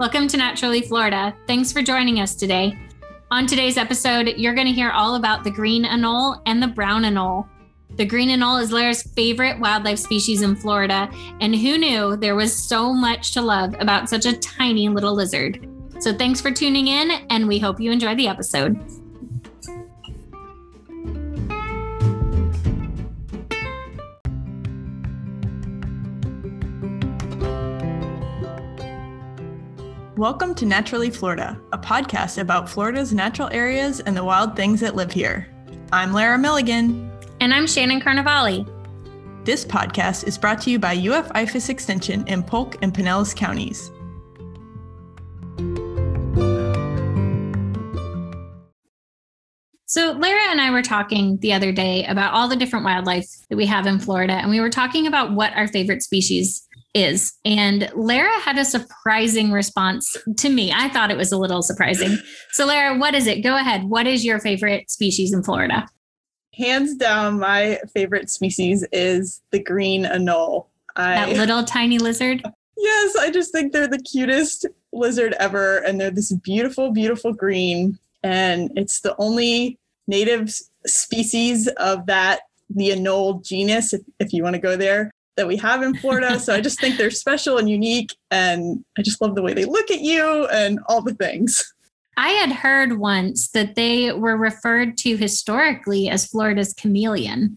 Welcome to Naturally Florida. Thanks for joining us today. On today's episode, you're going to hear all about the green anole and the brown anole. The green anole is Lara's favorite wildlife species in Florida, and who knew there was so much to love about such a tiny little lizard? So thanks for tuning in, and we hope you enjoy the episode. Welcome to Naturally Florida, a podcast about Florida's natural areas and the wild things that live here. I'm Lara Milligan. And I'm Shannon Carnevale. This podcast is brought to you by UF IFAS Extension in Polk and Pinellas counties. So, Lara and I were talking the other day about all the different wildlife that we have in Florida, and we were talking about what our favorite species is. And Lara had a surprising response to me. I thought it was a little surprising. So, Lara, what is it? Go ahead. What is your favorite species in Florida? Hands down, my favorite species is the green anole. I, that little tiny lizard? Yes, I just think they're the cutest lizard ever. And they're this beautiful, beautiful green. And it's the only native species of that, the anole genus, if, if you want to go there that we have in Florida. so I just think they're special and unique. And I just love the way they look at you and all the things. I had heard once that they were referred to historically as Florida's chameleon.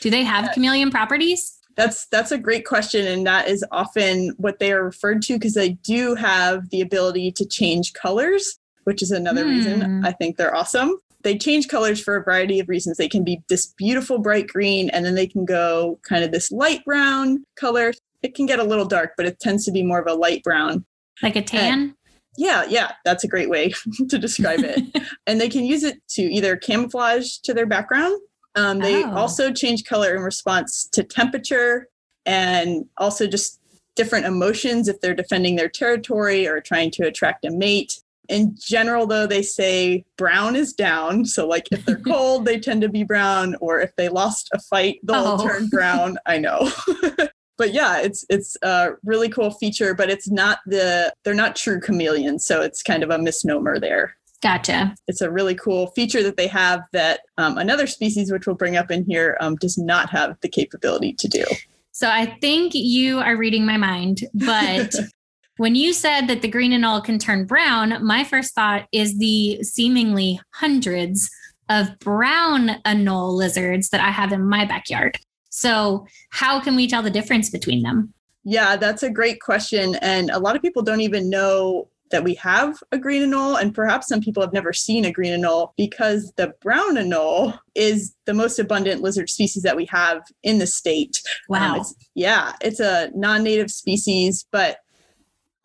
Do they have chameleon properties? That's that's a great question, and that is often what they are referred to because they do have the ability to change colors, which is another mm. reason hmm. I think they're awesome they change colors for a variety of reasons. They can be this beautiful bright green, and then they can go kind of this light brown color. It can get a little dark, but it tends to be more of a light brown. Like a tan? And yeah, yeah, that's a great way to describe it. and they can use it to either camouflage to their background. Um, they oh. also change color in response to temperature and also just different emotions if they're defending their territory or trying to attract a mate. In general, though, they say brown is down. So, like if they're cold, they tend to be brown, or if they lost a fight, they'll oh. turn brown. I know. but yeah, it's it's a really cool feature, but it's not the they're not true chameleons, so it's kind of a misnomer there. Gotcha. It's a really cool feature that they have that um, another species, which we'll bring up in here, um, does not have the capability to do. So I think you are reading my mind, but When you said that the green anole can turn brown, my first thought is the seemingly hundreds of brown anole lizards that I have in my backyard. So, how can we tell the difference between them? Yeah, that's a great question. And a lot of people don't even know that we have a green anole, and perhaps some people have never seen a green anole because the brown anole is the most abundant lizard species that we have in the state. Um, wow. Um, it's, yeah, it's a non native species, but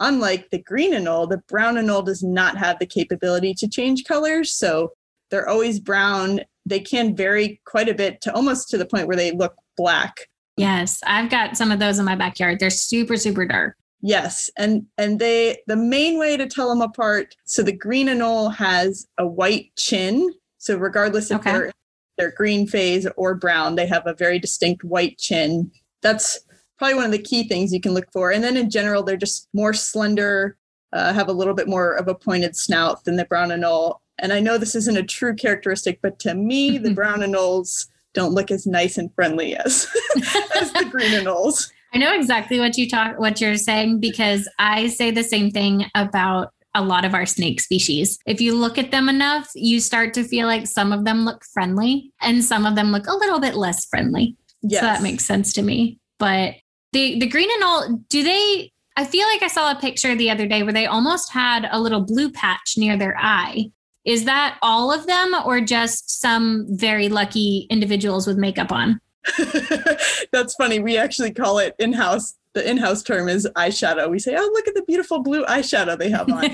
Unlike the green anole, the brown anole does not have the capability to change colors. So they're always brown. They can vary quite a bit to almost to the point where they look black. Yes, I've got some of those in my backyard. They're super, super dark. Yes, and and they the main way to tell them apart. So the green anole has a white chin. So regardless if okay. they're they're green phase or brown, they have a very distinct white chin. That's probably one of the key things you can look for. And then in general, they're just more slender, uh, have a little bit more of a pointed snout than the brown anole. And I know this isn't a true characteristic, but to me, the brown anoles don't look as nice and friendly as, as the green anoles. I know exactly what you talk what you're saying because I say the same thing about a lot of our snake species. If you look at them enough, you start to feel like some of them look friendly and some of them look a little bit less friendly. Yes. So that makes sense to me. But the the green anole do they I feel like I saw a picture the other day where they almost had a little blue patch near their eye. Is that all of them or just some very lucky individuals with makeup on? That's funny. We actually call it in house. The in house term is eyeshadow. We say, oh, look at the beautiful blue eyeshadow they have on.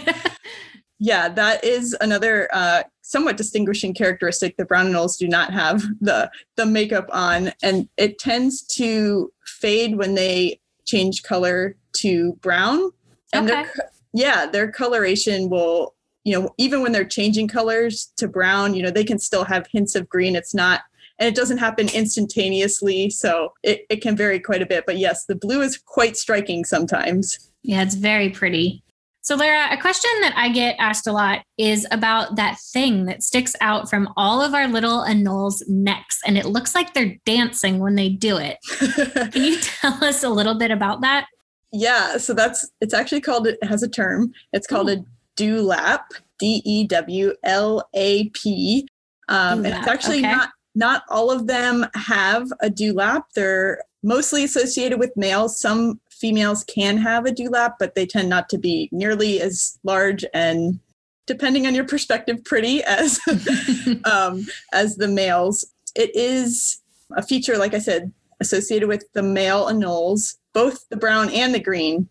yeah, that is another uh, somewhat distinguishing characteristic. The brown anoles do not have the the makeup on, and it tends to fade when they change color to brown. And okay. their, yeah, their coloration will, you know, even when they're changing colors to brown, you know, they can still have hints of green. It's not, and it doesn't happen instantaneously. So it, it can vary quite a bit. But yes, the blue is quite striking sometimes. Yeah, it's very pretty. So, Lara, a question that I get asked a lot is about that thing that sticks out from all of our little anoles' necks, and it looks like they're dancing when they do it. Can you tell us a little bit about that? Yeah, so that's it's actually called it has a term. It's called Ooh. a dewlap, D E W L A P. Um, and it's actually okay. not not all of them have a dewlap. They're mostly associated with males. Some females can have a dewlap, but they tend not to be nearly as large and, depending on your perspective, pretty as um, as the males. It is a feature, like I said, associated with the male anoles, both the brown and the green,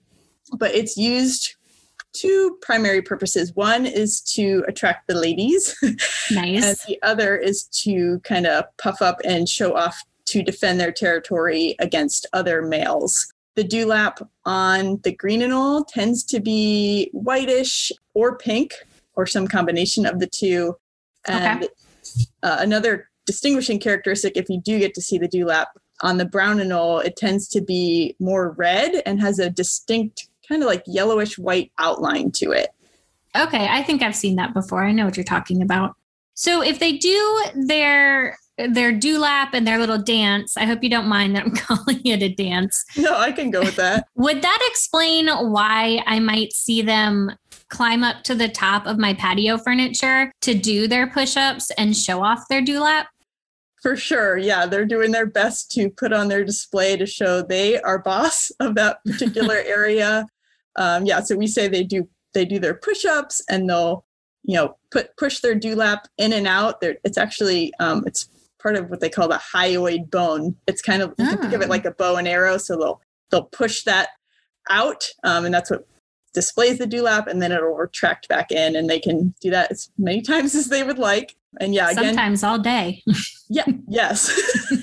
but it's used two primary purposes. One is to attract the ladies. Nice. and the other is to kind of puff up and show off to defend their territory against other males. The dewlap on the green anole tends to be whitish or pink or some combination of the two. And okay. uh, another distinguishing characteristic, if you do get to see the dewlap on the brown anole, it tends to be more red and has a distinct kind of like yellowish white outline to it. Okay, I think I've seen that before. I know what you're talking about. So if they do their their dewlap and their little dance. I hope you don't mind that I'm calling it a dance. No, I can go with that. Would that explain why I might see them climb up to the top of my patio furniture to do their push ups and show off their dewlap? For sure. Yeah, they're doing their best to put on their display to show they are boss of that particular area. Um, yeah, so we say they do they do their push-ups and they'll you know put push their dewlap in and out. They're, it's actually um, it's part of what they call the hyoid bone. It's kind of you can think of it ah. like a bow and arrow. So they'll they'll push that out, um, and that's what displays the dewlap, and then it'll retract back in, and they can do that as many times as they would like. And yeah, again, sometimes all day. yeah. Yes.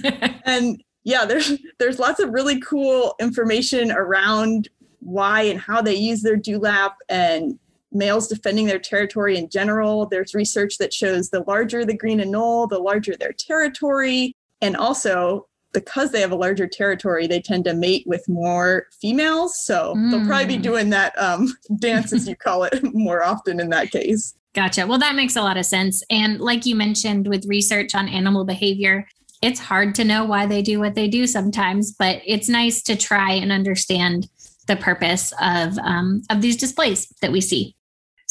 and yeah, there's there's lots of really cool information around why and how they use their dewlap and males defending their territory in general. There's research that shows the larger the green anole, the larger their territory. And also, because they have a larger territory, they tend to mate with more females. So mm. they'll probably be mm. doing that um, dance, as you call it, more often in that case. Gotcha. Well, that makes a lot of sense. And like you mentioned with research on animal behavior, it's hard to know why they do what they do sometimes, but it's nice to try and understand the purpose of um, of these displays that we see.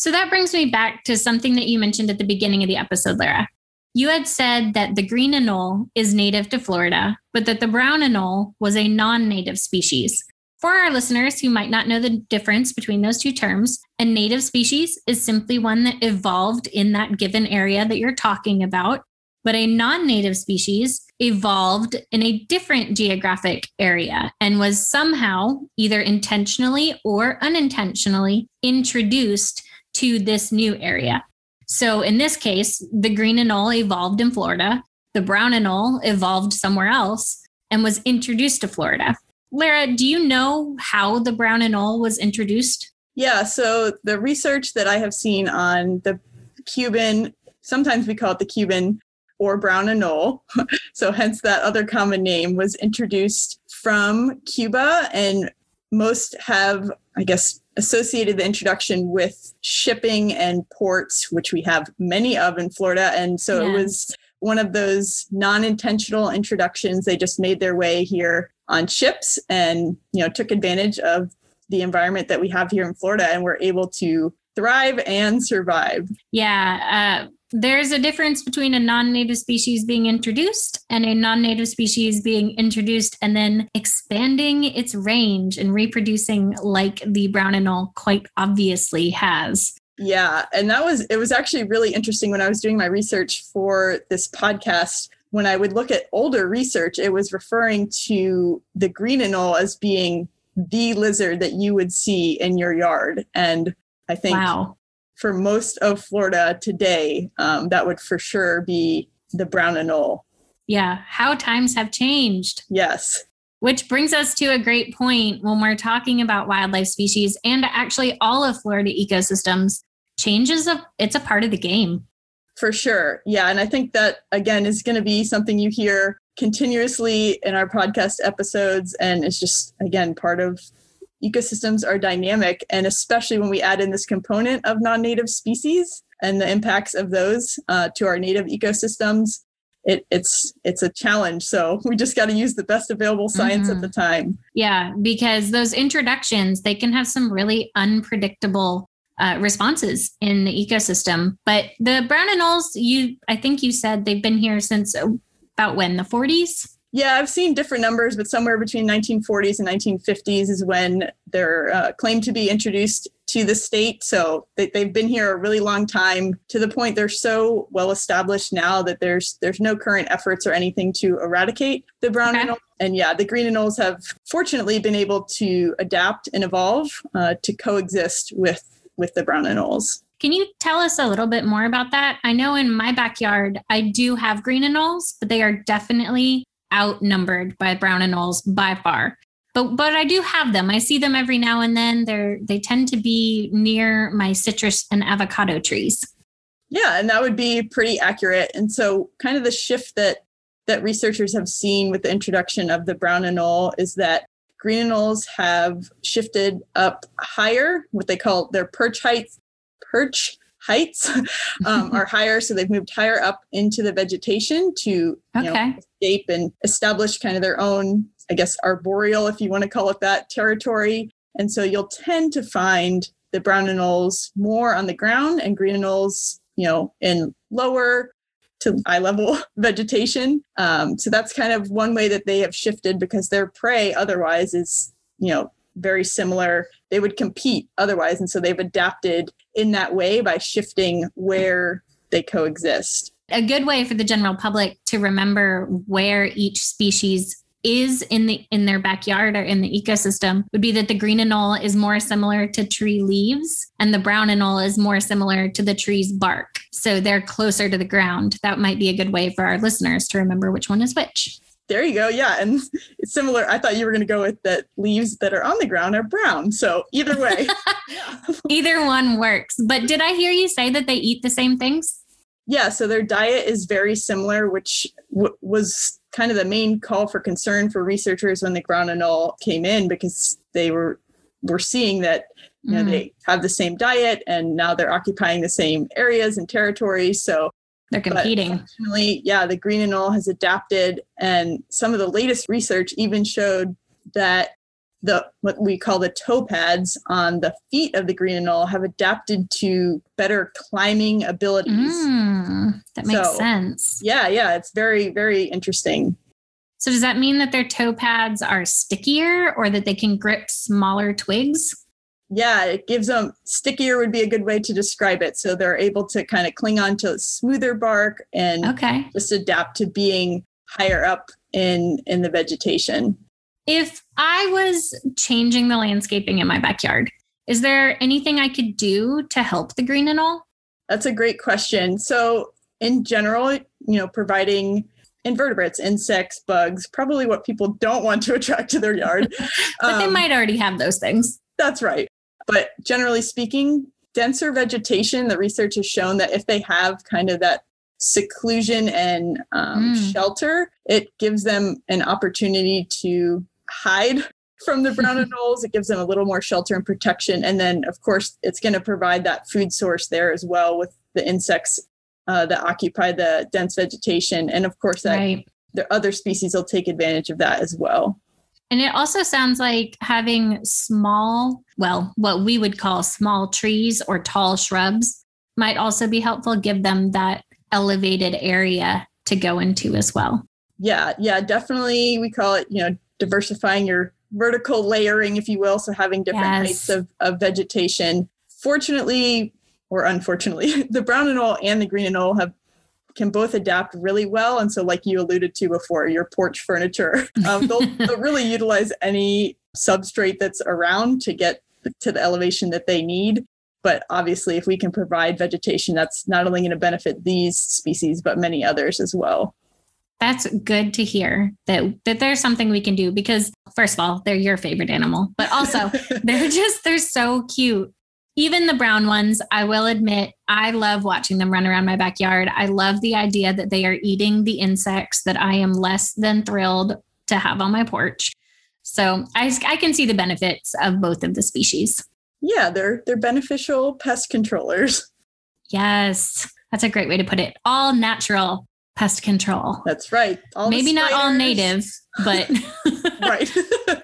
So that brings me back to something that you mentioned at the beginning of the episode, Lara. You had said that the green anole is native to Florida, but that the brown anole was a non native species. For our listeners who might not know the difference between those two terms, a native species is simply one that evolved in that given area that you're talking about, but a non native species evolved in a different geographic area and was somehow, either intentionally or unintentionally, introduced to this new area. So in this case, the green anole evolved in Florida, the brown anole evolved somewhere else and was introduced to Florida. Lara, do you know how the brown anole was introduced? Yeah, so the research that I have seen on the Cuban, sometimes we call it the Cuban or brown anole, so hence that other common name, was introduced from Cuba and most have, I guess, associated the introduction with shipping and ports, which we have many of in Florida. And so it was one of those non-intentional introductions. They just made their way here on ships and you know took advantage of the environment that we have here in Florida and were able to thrive and survive. Yeah. Uh, there's a difference between a non-native species being introduced and a non-native species being introduced and then expanding its range and reproducing like the brown anole quite obviously has. Yeah and that was it was actually really interesting when i was doing my research for this podcast. When i would look at older research it was referring to the green anole as being the lizard that you would see in your yard. And i think wow for most of Florida today, um, that would for sure be the brown anole. Yeah, how times have changed. Yes. Which brings us to a great point when we're talking about wildlife species and actually all of Florida ecosystems. Changes of it's a part of the game. For sure. Yeah. And I think that again is going to be something you hear continuously in our podcast episodes. And it's just again part of ecosystems are dynamic, and especially when we add in this component of non native species and the impacts of those uh, to our native ecosystems, it, it's it's a challenge. So we just got to use the best available science mm-hmm. at the time. Yeah, because those introductions they can have some really unpredictable uh, responses in the ecosystem. But the brown anoles, you I think you said they've been here since about when the 40s. Yeah, I've seen different numbers, but somewhere between 1940s and 1950s is when they're uh, claimed to be introduced to the state. So they, have been here a really long time to the point they're so well established now that there's there's no current efforts or anything to eradicate the brown okay. anole. And yeah, the green anoles have fortunately been able to adapt and evolve uh, to coexist with with the brown anoles. Can you tell us a little bit more about that? I know in my backyard I do have green anoles, but they are definitely outnumbered by brown anoles by far. But but I do have them. I see them every now and then. They're they tend to be near my citrus and avocado trees. Yeah, and that would be pretty accurate. And so kind of the shift that that researchers have seen with the introduction of the brown anole is that green anoles have shifted up higher, what they call their perch heights, perch heights um, are higher. So they've moved higher up into the vegetation to okay. you know, escape and establish kind of their own, I guess, arboreal, if you want to call it that, territory. And so you'll tend to find the brown anoles more on the ground and green anoles, you know, in lower to eye level vegetation. Um, so that's kind of one way that they have shifted because their prey otherwise is, you know, very similar. They would compete otherwise. And so they've adapted in that way by shifting where they coexist. A good way for the general public to remember where each species is in the in their backyard or in the ecosystem would be that the green anole is more similar to tree leaves and the brown anole is more similar to the tree's bark. So they're closer to the ground. That might be a good way for our listeners to remember which one is which. There you go. Yeah. And it's similar. I thought you were going to go with that leaves that are on the ground are brown. So either way, either one works. But did I hear you say that they eat the same things? Yeah. So their diet is very similar, which w- was kind of the main call for concern for researchers when the brown anole came in because they were were seeing that you know mm. they have the same diet and now they're occupying the same areas and territories so they're competing. Unfortunately, yeah, the green anole has adapted, and some of the latest research even showed that the what we call the toe pads on the feet of the green anole have adapted to better climbing abilities. Mm, that makes so, sense. Yeah, yeah, it's very very interesting. So does that mean that their toe pads are stickier or that they can grip smaller twigs? Yeah, it gives them stickier would be a good way to describe it. So they're able to kind of cling on to smoother bark and okay. just adapt to being higher up in in the vegetation. If I was changing the landscaping in my backyard, is there anything I could do to help the green anole? That's a great question. So in general, you know, providing invertebrates, insects, bugs, probably what people don't want to attract to their yard. but um, they might already have those things. That's right. But generally speaking, denser vegetation, the research has shown that if they have kind of that seclusion and um, mm. shelter, it gives them an opportunity to hide from the brown anoles. It gives them a little more shelter and protection. And then, of course, it's going to provide that food source there as well with the insects uh, that occupy the dense vegetation. And of course, that right. the other species will take advantage of that as well. And it also sounds like having small, well, what we would call small trees or tall shrubs might also be helpful, give them that elevated area to go into as well. Yeah, yeah, definitely. We call it, you know, diversifying your vertical layering, if you will. So having different yes. heights of, of vegetation. Fortunately, or unfortunately, the brown anole and the green anole have can both adapt really well. And so, like you alluded to before, your porch furniture, um, they'll, they'll really utilize any substrate that's around to get to the elevation that they need. But obviously, if we can provide vegetation, that's not only going to benefit these species, but many others as well. That's good to hear that that there's something we can do because first of all, they're your favorite animal, but also they're just they're so cute even the brown ones, I will admit, I love watching them run around my backyard. I love the idea that they are eating the insects that I am less than thrilled to have on my porch. So I, I can see the benefits of both of the species. Yeah, they're they're beneficial pest controllers. Yes, that's a great way to put it. All natural pest control. That's right. All Maybe not all native, but right.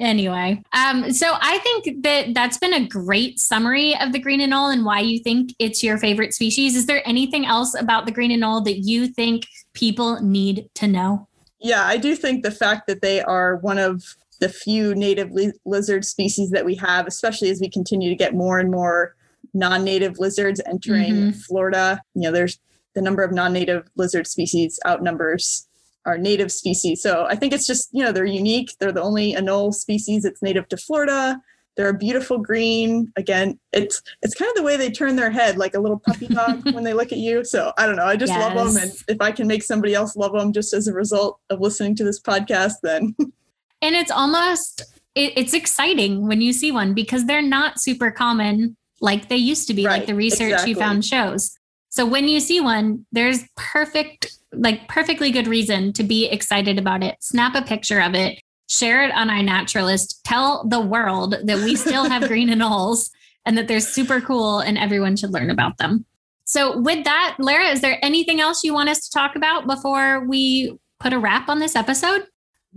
anyway, um, so I think that that's been a great summary of the green anole and why you think it's your favorite species. Is there anything else about the green anole that you think people need to know? Yeah, I do think the fact that they are one of the few native li- lizard species that we have, especially as we continue to get more and more non-native lizards entering mm-hmm. Florida. You know, there's the number of non-native lizard species outnumbers our native species. So I think it's just, you know, they're unique. They're the only anole species that's native to Florida. They're a beautiful green. Again, it's it's kind of the way they turn their head like a little puppy dog when they look at you. So I don't know. I just yes. love them. And if I can make somebody else love them just as a result of listening to this podcast, then and it's almost it, it's exciting when you see one because they're not super common like they used to be right, like the research exactly. you found shows so when you see one there's perfect like perfectly good reason to be excited about it snap a picture of it share it on iNaturalist tell the world that we still have green anoles and that they're super cool and everyone should learn about them so with that lara is there anything else you want us to talk about before we put a wrap on this episode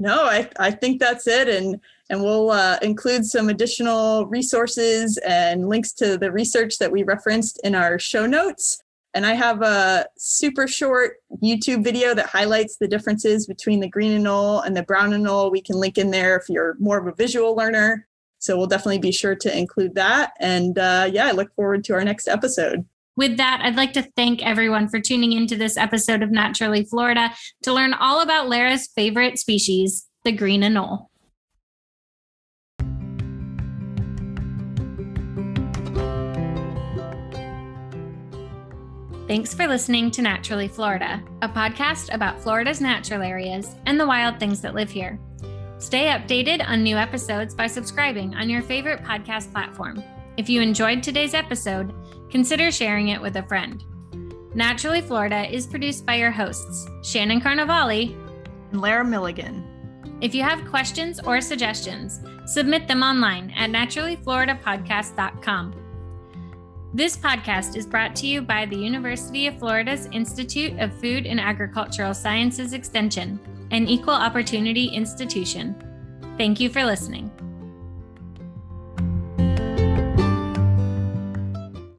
no, I, I think that's it. And and we'll uh, include some additional resources and links to the research that we referenced in our show notes. And I have a super short YouTube video that highlights the differences between the green anole and the brown anole. We can link in there if you're more of a visual learner. So we'll definitely be sure to include that. And uh, yeah, I look forward to our next episode. With that, I'd like to thank everyone for tuning into this episode of Naturally Florida to learn all about Lara's favorite species, the green anole. Thanks for listening to Naturally Florida, a podcast about Florida's natural areas and the wild things that live here. Stay updated on new episodes by subscribing on your favorite podcast platform. If you enjoyed today's episode, consider sharing it with a friend. Naturally Florida is produced by your hosts, Shannon Carnevale and Lara Milligan. If you have questions or suggestions, submit them online at naturallyfloridapodcast.com. This podcast is brought to you by the University of Florida's Institute of Food and Agricultural Sciences Extension, an equal opportunity institution. Thank you for listening.